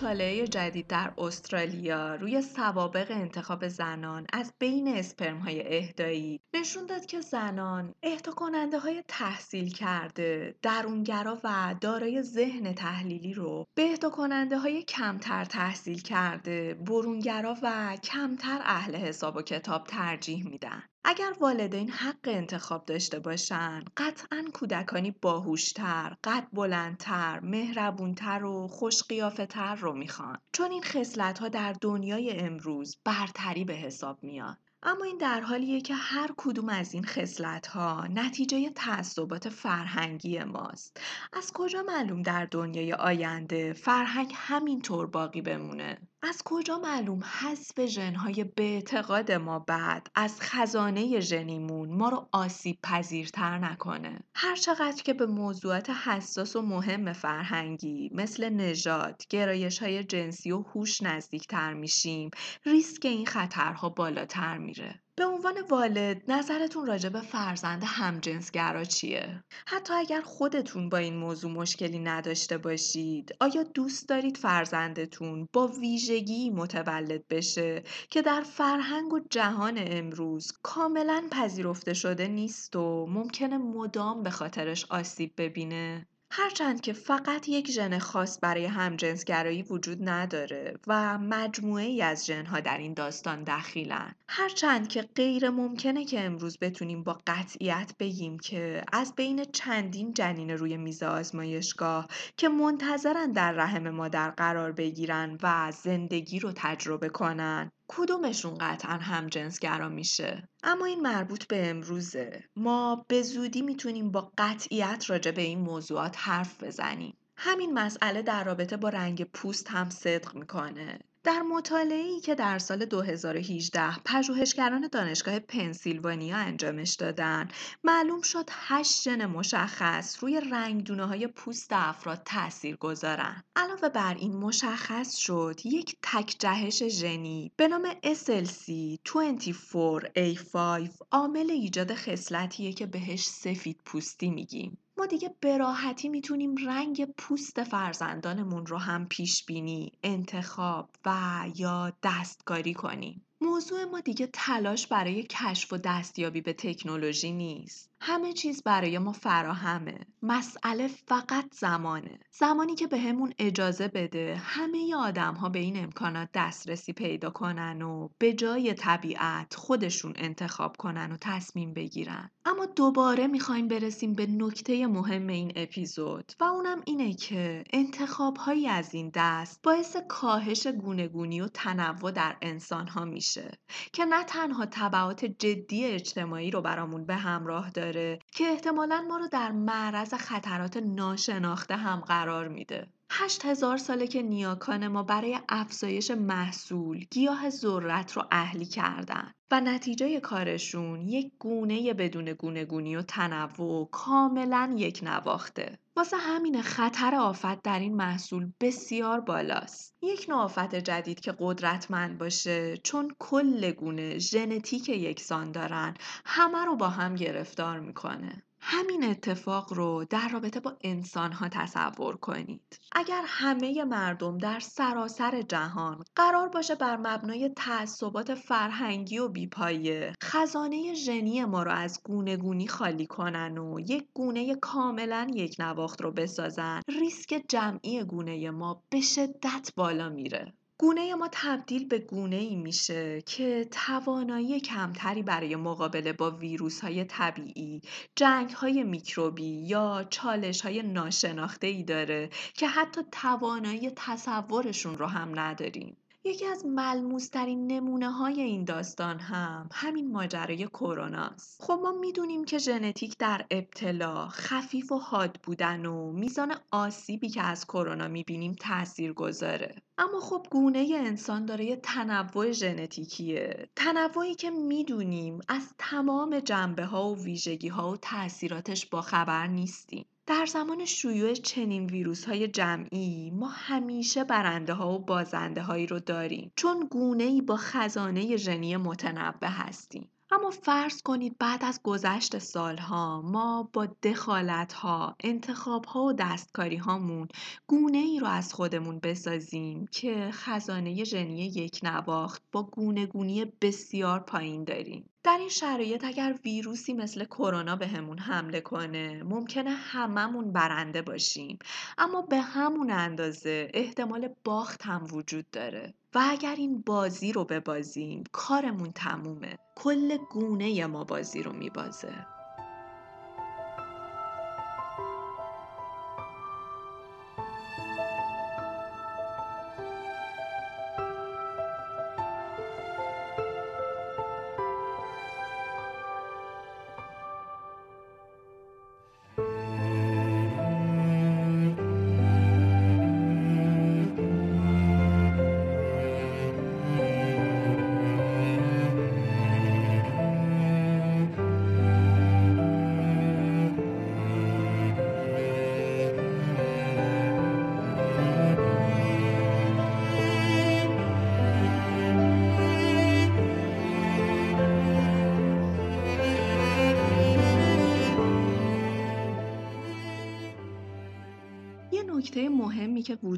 مطالعه جدید در استرالیا روی سوابق انتخاب زنان از بین اسپرم های اهدایی نشون داد که زنان اهدا کننده های تحصیل کرده درونگرا و دارای ذهن تحلیلی رو به اهدا کننده های کمتر تحصیل کرده برونگرا و کمتر اهل حساب و کتاب ترجیح میدن. اگر والدین حق انتخاب داشته باشن قطعا کودکانی باهوشتر، قد بلندتر، مهربونتر و خوشقیافه رو می‌خوان چون این خصلت ها در دنیای امروز برتری به حساب میاد. اما این در حالیه که هر کدوم از این خصلت ها نتیجه تعصبات فرهنگی ماست. از کجا معلوم در دنیای آینده فرهنگ همینطور باقی بمونه؟ از کجا معلوم حذف ژنهای به اعتقاد ما بعد از خزانه ژنیمون ما رو آسیب پذیرتر نکنه؟ هر چقدر که به موضوعات حساس و مهم فرهنگی مثل نژاد گرایش های جنسی و هوش نزدیکتر میشیم ریسک این خطرها بالاتر میره. به عنوان والد نظرتون راجع به فرزند همجنسگرا چیه؟ حتی اگر خودتون با این موضوع مشکلی نداشته باشید آیا دوست دارید فرزندتون با ویژگی متولد بشه که در فرهنگ و جهان امروز کاملا پذیرفته شده نیست و ممکنه مدام به خاطرش آسیب ببینه؟ هرچند که فقط یک ژن خاص برای همجنسگرایی وجود نداره و مجموعه ای از ژنها در این داستان دخیلن. هرچند که غیر ممکنه که امروز بتونیم با قطعیت بگیم که از بین چندین جنین روی میز آزمایشگاه که منتظرن در رحم مادر قرار بگیرن و زندگی رو تجربه کنن. کدومشون قطعا هم جنسگرا میشه؟ اما این مربوط به امروزه. ما به زودی می‌تونیم با قطعیت راجع به این موضوعات حرف بزنیم. همین مسئله در رابطه با رنگ پوست هم صدق می‌کنه. در مطالعه‌ای که در سال 2018 پژوهشگران دانشگاه پنسیلوانیا انجامش دادن معلوم شد هشت ژن مشخص روی رنگدونه های پوست افراد تأثیر گذارن. علاوه بر این مشخص شد یک تک جهش ژنی به نام SLC24A5 عامل ایجاد خصلتیه که بهش سفید پوستی میگیم. ما دیگه به راحتی می‌تونیم رنگ پوست فرزندانمون رو هم پیش بینی، انتخاب و یا دستکاری کنیم. موضوع ما دیگه تلاش برای کشف و دستیابی به تکنولوژی نیست. همه چیز برای ما فراهمه. مسئله فقط زمانه. زمانی که بهمون به اجازه بده همه آدم ها به این امکانات دسترسی پیدا کنن و به جای طبیعت خودشون انتخاب کنن و تصمیم بگیرن. اما دوباره می‌خوایم برسیم به نکته مهم این اپیزود و اونم اینه که انتخاب هایی از این دست باعث کاهش گونگونی و تنوع در انسان ها میشه که نه تنها تبعات جدی اجتماعی رو برامون به همراه داره که احتمالا ما رو در معرض خطرات ناشناخته هم قرار میده. هشت هزار ساله که نیاکان ما برای افزایش محصول گیاه ذرت رو اهلی کردن و نتیجه کارشون یک گونه بدون گونه گونی و تنوع کاملا یک نواخته. واسه همین خطر آفت در این محصول بسیار بالاست. یک نوع آفت جدید که قدرتمند باشه چون کل گونه ژنتیک یکسان دارن همه رو با هم گرفتار می‌کنه. همین اتفاق رو در رابطه با انسان ها تصور کنید. اگر همه مردم در سراسر جهان قرار باشه بر مبنای تعصبات فرهنگی و بیپایه خزانه ژنی ما رو از گونه گونی خالی کنن و یک گونه کاملا یک نواخت رو بسازن ریسک جمعی گونه ما به شدت بالا میره. گونه ما تبدیل به گونه ای میشه که توانایی کمتری برای مقابله با ویروس های طبیعی، جنگ های میکروبی یا چالش های ناشناخته ای داره که حتی توانایی تصورشون رو هم نداریم. یکی از ملموسترین نمونه های این داستان هم همین ماجرای کروناست. خب ما می‌دونیم که ژنتیک در ابتلا خفیف و حاد بودن و میزان آسیبی که از کرونا می‌بینیم تأثیر گذاره. اما خب گونه انسان داره یه تنوع ژنتیکیه. تنوعی که می‌دونیم از تمام جنبه ها و ویژگی ها و تأثیراتش با خبر نیستیم. در زمان شیوع چنین ویروس های جمعی ما همیشه برنده ها و بازنده هایی رو داریم چون گونه ای با خزانه ژنی متنوع هستیم. اما فرض کنید بعد از گذشت سالها ما با دخالت ها، انتخاب ها و دستکاری هامون گونه ای رو از خودمون بسازیم که خزانه ژنی یک نواخت با گونه گونی بسیار پایین داریم. در این شرایط اگر ویروسی مثل کرونا بهمون حمله کنه ممکنه هممون برنده باشیم. اما به همون اندازه احتمال باخت هم وجود داره. و اگر این بازی رو ببازیم کارمون تمومه. کل گونه ما بازی رو میبازه.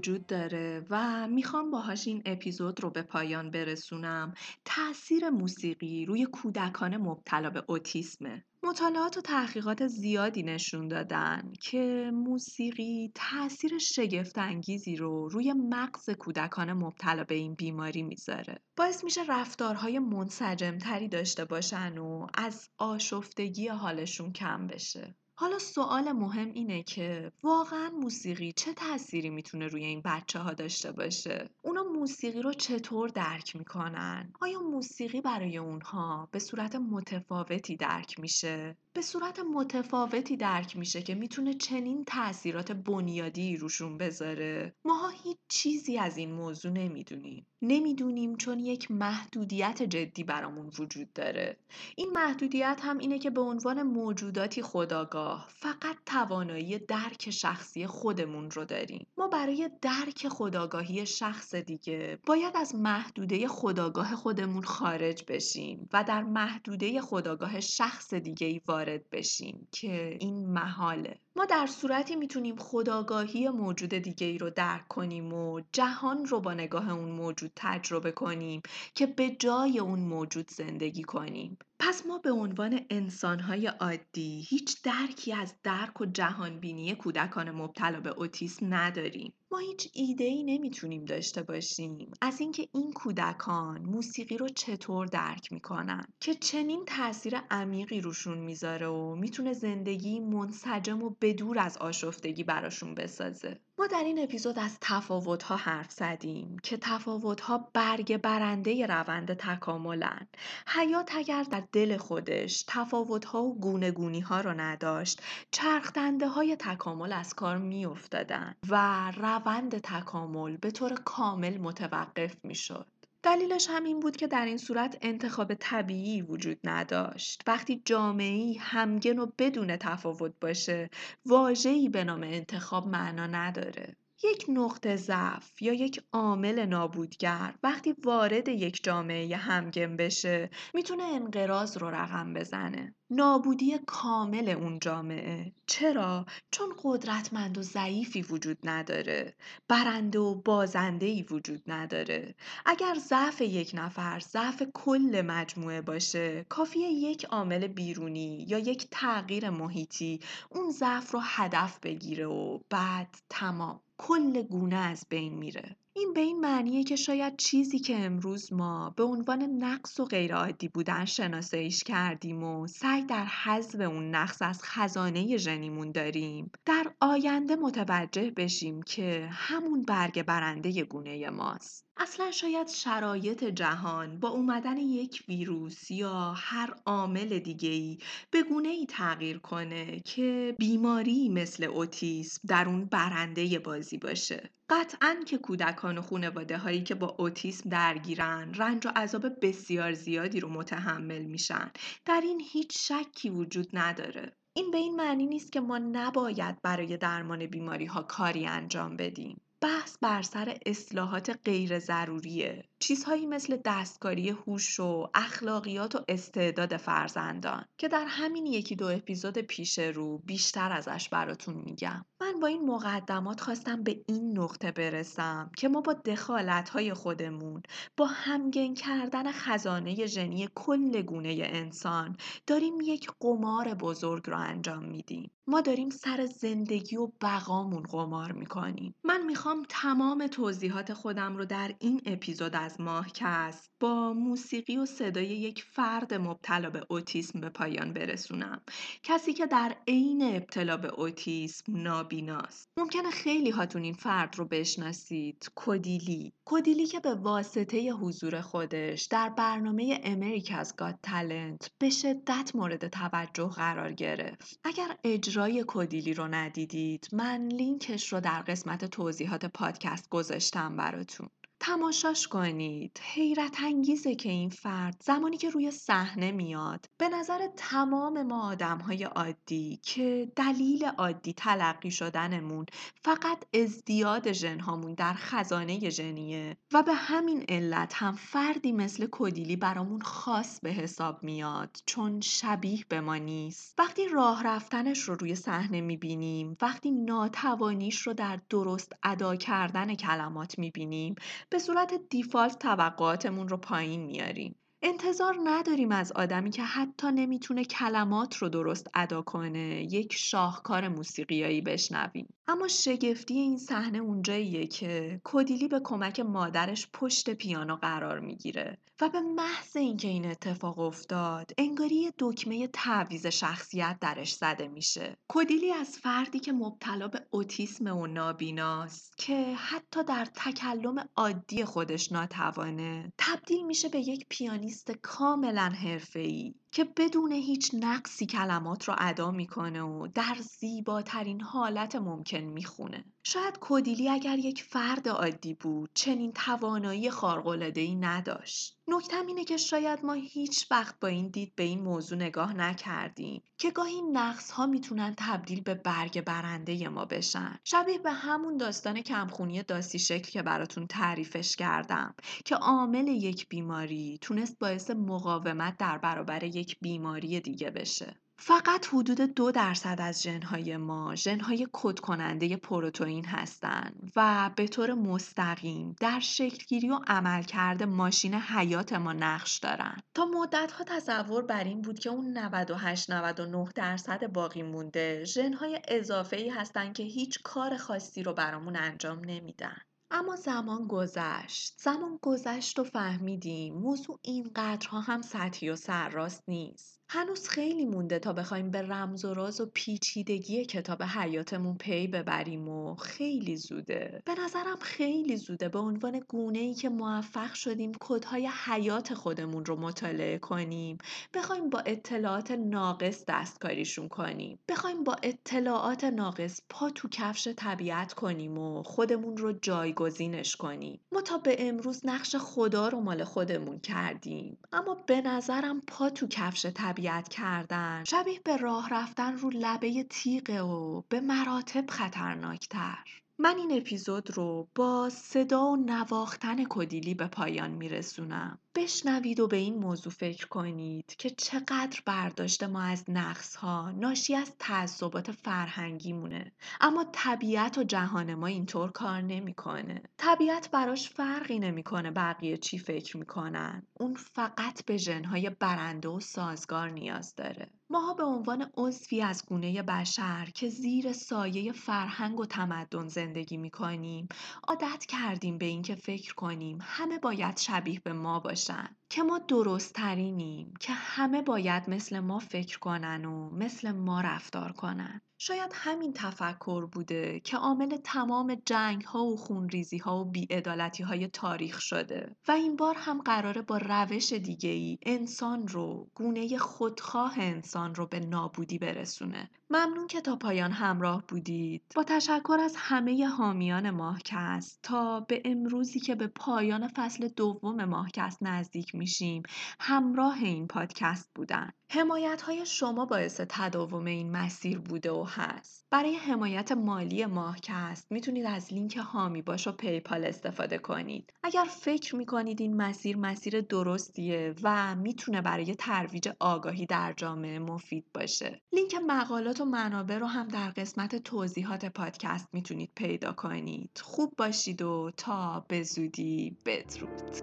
وجود داره و می‌خوام باهاش این اپیزود رو به پایان برسونم تاثیر موسیقی روی کودکان مبتلا به اوتیسمه مطالعات و تحقیقات زیادی نشون دادن که موسیقی تاثیر شگفت انگیزی رو روی مغز کودکان مبتلا به این بیماری می‌ذاره. باعث میشه رفتارهای منسجمتری داشته باشن و از آشفتگی حالشون کم بشه. حالا سوال مهم اینه که واقعا موسیقی چه تأثیری می‌تونه روی این بچه ها داشته باشه؟ اونا موسیقی رو چطور درک می‌کنن؟ آیا موسیقی برای اونها به صورت متفاوتی درک میشه؟ به صورت متفاوتی درک میشه که می‌تونه چنین تاثیرات بنیادی روشون بذاره ماها هیچ چیزی از این موضوع نمی‌دونیم نمی‌دونیم چون یک محدودیت جدی برامون وجود داره. این محدودیت هم اینه که به عنوان موجوداتی خداگاه فقط توانایی درک شخصی خودمون رو داریم. ما برای درک خداگاهی شخص دیگه باید از محدوده خداگاه خودمون خارج بشیم و در محدوده خداگاه شخص دیگه ای وارد بشیم که این محاله. ما در صورتی می‌تونیم خداگاهی موجود دیگه ای رو درک کنیم و جهان رو با نگاه اون موجود تجربه کنیم که به جای اون موجود زندگی کنیم. پس ما به عنوان انسانهای عادی هیچ درکی از درک و جهانبینی کودکان مبتلا به اوتیسم نداریم. ما هیچ ایده ای نمی‌تونیم داشته باشیم. از اینکه این کودکان موسیقی رو چطور درک می‌کنن؟ که چنین تاثیر عمیقی روشون می‌ذاره و می‌تونه زندگی منسجم و بدور از آشفتگی براشون بسازه. ما در این اپیزود از تفاوت‌ها حرف زدیم که تفاوت‌ها برگ برنده روند تکاملن. حیات اگر در دل خودش تفاوت‌ها و گونه‌گونی‌ها رو نداشت چرخدنده های تکامل از کار میافتادن و روند تکامل به طور کامل متوقف می‌شد دلیلش هم این بود که در این صورت انتخاب طبیعی وجود نداشت. وقتی جامعی همگن و بدون تفاوت باشه، واجهی به نام انتخاب معنا نداره. یک نقطه ضعف یا یک عامل نابودگر وقتی وارد یک جامعه همگن بشه می‌تونه انقراض رو رقم بزنه. نابودی کامل اون جامعه. چرا؟ چون قدرتمند و ضعیفی وجود نداره. برنده و بازنده ای وجود نداره. اگر ضعف یک نفر ضعف کل مجموعه باشه کافیه یک عامل بیرونی یا یک تغییر محیطی اون ضعف رو هدف بگیره و بعد تمام. کل گونه از بین میره. این به این معنیه که شاید چیزی که امروز ما به عنوان نقص و غیرعادی بودن شناساییش کردیم و سعی در حذف اون نقص از خزانه ژنیمون داریم در آینده متوجه بشیم که همون برگ برنده گونه ماست. اصلا شاید شرایط جهان با اومدن یک ویروس یا هر عامل دیگه ای به گونه ای تغییر کنه که بیماری مثل اوتیسم در اون برنده بازی باشه. قطعا که کودکان و خانواده هایی که با اوتیسم درگیرن رنج و عذاب بسیار زیادی رو متحمل میشن. در این هیچ شکی وجود نداره. این به این معنی نیست که ما نباید برای درمان بیماری ها کاری انجام بدیم. بحث بر سر اصلاحات غیر ضروریه چیزهایی مثل دستکاری هوش و اخلاقیات و استعداد فرزندان که در همین یکی دو اپیزود پیش رو بیشتر ازش براتون میگم. من با این مقدمات خواستم به این نقطه برسم که ما با دخالت های خودمون با همگن کردن خزانه ژنی کل گونه انسان داریم یک قمار بزرگ رو انجام میدیم. ما داریم سر زندگی و بقامون قمار می‌کنیم. من می‌خوام تمام توضیحات خودم رو در این اپیزود از ماهکست با موسیقی و صدای یک فرد مبتلا به اوتیسم به پایان برسونم. کسی که در عین ابتلا به اوتیسم نابیناست. ممکنه خیلی هاتون این فرد رو بشناسید. کودیلی. کودیلی که به واسطه حضور خودش در برنامه امریکاز گاد تالنت به شدت مورد توجه قرار گرفت. اگر اجرای کودیلی رو ندیدید من لینکش رو در قسمت توضیحات پادکست گذاشتم براتون. تماشاش کنید. حیرت انگیزه که این فرد زمانی که روی صحنه میاد به نظر تمام ما آدم های عادی که دلیل عادی تلقی شدنمون فقط ازدیاد ژنهامون در خزانه ژنیه و به همین علت هم فردی مثل کدیلی برامون خاص به حساب میاد چون شبیه به ما نیست. وقتی راه رفتنش رو روی صحنه می‌بینیم وقتی ناتوانیش رو در درست ادا کردن کلمات می‌بینیم به صورت دیفالت توقعاتمون رو پایین میاریم. انتظار نداریم از آدمی که حتی نمی‌تونه کلمات رو درست ادا کنه یک شاهکار موسیقیایی بشنویم. اما شگفتی این صحنه اونجاییه که کودیلی به کمک مادرش پشت پیانو قرار می‌گیره و به محض اینکه این اتفاق افتاد انگاری دکمه تعویز شخصیت درش زده میشه. کودیلی از فردی که مبتلا به اوتیسم و نابیناست که حتی در تکلم عادی خودش ناتوانه تبدیل میشه به یک پیانیست کاملا حرفه‌ای. که بدون هیچ نقصی کلمات رو ادا می‌کنه و در زیباترین حالت ممکن می‌خونه. شاید کودیلی اگر یک فرد عادی بود چنین توانایی خارق‌العاده‌ای نداشت. نکتم اینه که شاید ما هیچ وقت با این دید به این موضوع نگاه نکردیم که گاهی نقص ها می‌تونن تبدیل به برگ برنده ما بشن شبیه به همون داستان کمخونی داسی شکل که براتون تعریفش کردم که عامل یک بیماری تونست باعث مقاومت در برابر یک بیماری دیگه بشه فقط حدود دو درصد از ژنهای ما ژنهای کد کننده پروتئین هستند و به طور مستقیم در شکلگیری و عملکرد ماشین حیات ما نقش دارن. تا مدت ها تصور بر این بود که اون 98 99 درصد باقی مونده ژنهای اضافه ای هستن که هیچ کار خاصی رو برامون انجام نمیدن. اما زمان گذشت. زمان گذشت و فهمیدیم موضوع اینقدرها هم سطحی و سرراست نیست. هنوز خیلی مونده تا بخوایم به رمز و راز و پیچیدگی کتاب حیاتمون پی ببریم و خیلی زوده. به نظرم خیلی زوده به عنوان گونه ای که موفق شدیم کدهای حیات خودمون رو مطالعه کنیم. بخوایم با اطلاعات ناقص دستکاریشون کنیم. بخوایم با اطلاعات ناقص پا تو کفش طبیعت کنیم و خودمون رو جایگزینش کنیم. ما تا به امروز نقش خدا رو مال خودمون کردیم. اما به نظرم پا تو کفش طبیعت تربیت کردن شبیه به راه رفتن رو لبه تیغه و به مراتب خطرناکتر من این اپیزود رو با صدا و نواختن کدیلی به پایان میرسونم. بشنوید و به این موضوع فکر کنید که چقدر برداشت ما از نقص ها ناشی از تعصبات فرهنگی مونه. اما طبیعت و جهان ما اینطور کار نمی‌کنه. طبیعت براش فرقی نمی‌کنه بقیه چی فکر می‌کنن. اون فقط به ژنهای برنده و سازگار نیاز داره. ماها به عنوان عضوی از گونه بشر که زیر سایه فرهنگ و تمدن زندگی می کنیم عادت کردیم به اینکه فکر کنیم همه باید شبیه به ما باشن که ما درست ترینیم که همه باید مثل ما فکر کنن و مثل ما رفتار کنن. شاید همین تفکر بوده که عامل تمام جنگ ها و خونریزی ها و بیعدالتی های تاریخ شده و این بار هم قراره با روش دیگه ای انسان رو گونه خودخواه انسان رو به نابودی برسونه. ممنون که تا پایان همراه بودید. با تشکر از همه حامیان ماهکست تا به امروزی که به پایان فصل دوم ماهکست نزدیک میشیم همراه این پادکست بودن. حمایت های شما باعث تداوم این مسیر بوده و هست. برای حمایت مالی ماهکست می‌تونید از لینک هامی باش و پیپال استفاده کنید. اگر فکر می‌کنید این مسیر مسیر درستیه و می‌تونه برای ترویج آگاهی در جامعه مفید باشه. لینک مقالات و منابع رو هم در قسمت توضیحات پادکست می‌تونید پیدا کنید. خوب باشید و تا به زودی. بدرود.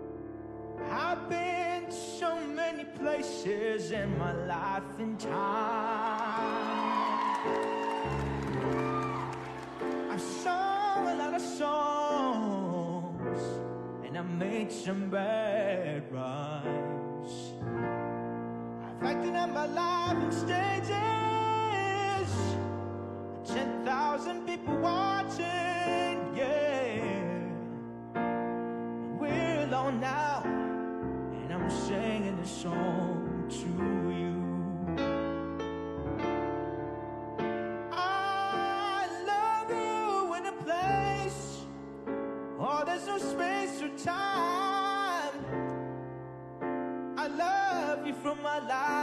Places in my life and time. I've sung a lot of songs and I made some bad rhymes. I've acted out my life in stages, ten thousand people watching, yeah. We're alone now, and I'm singing this song to you. My life.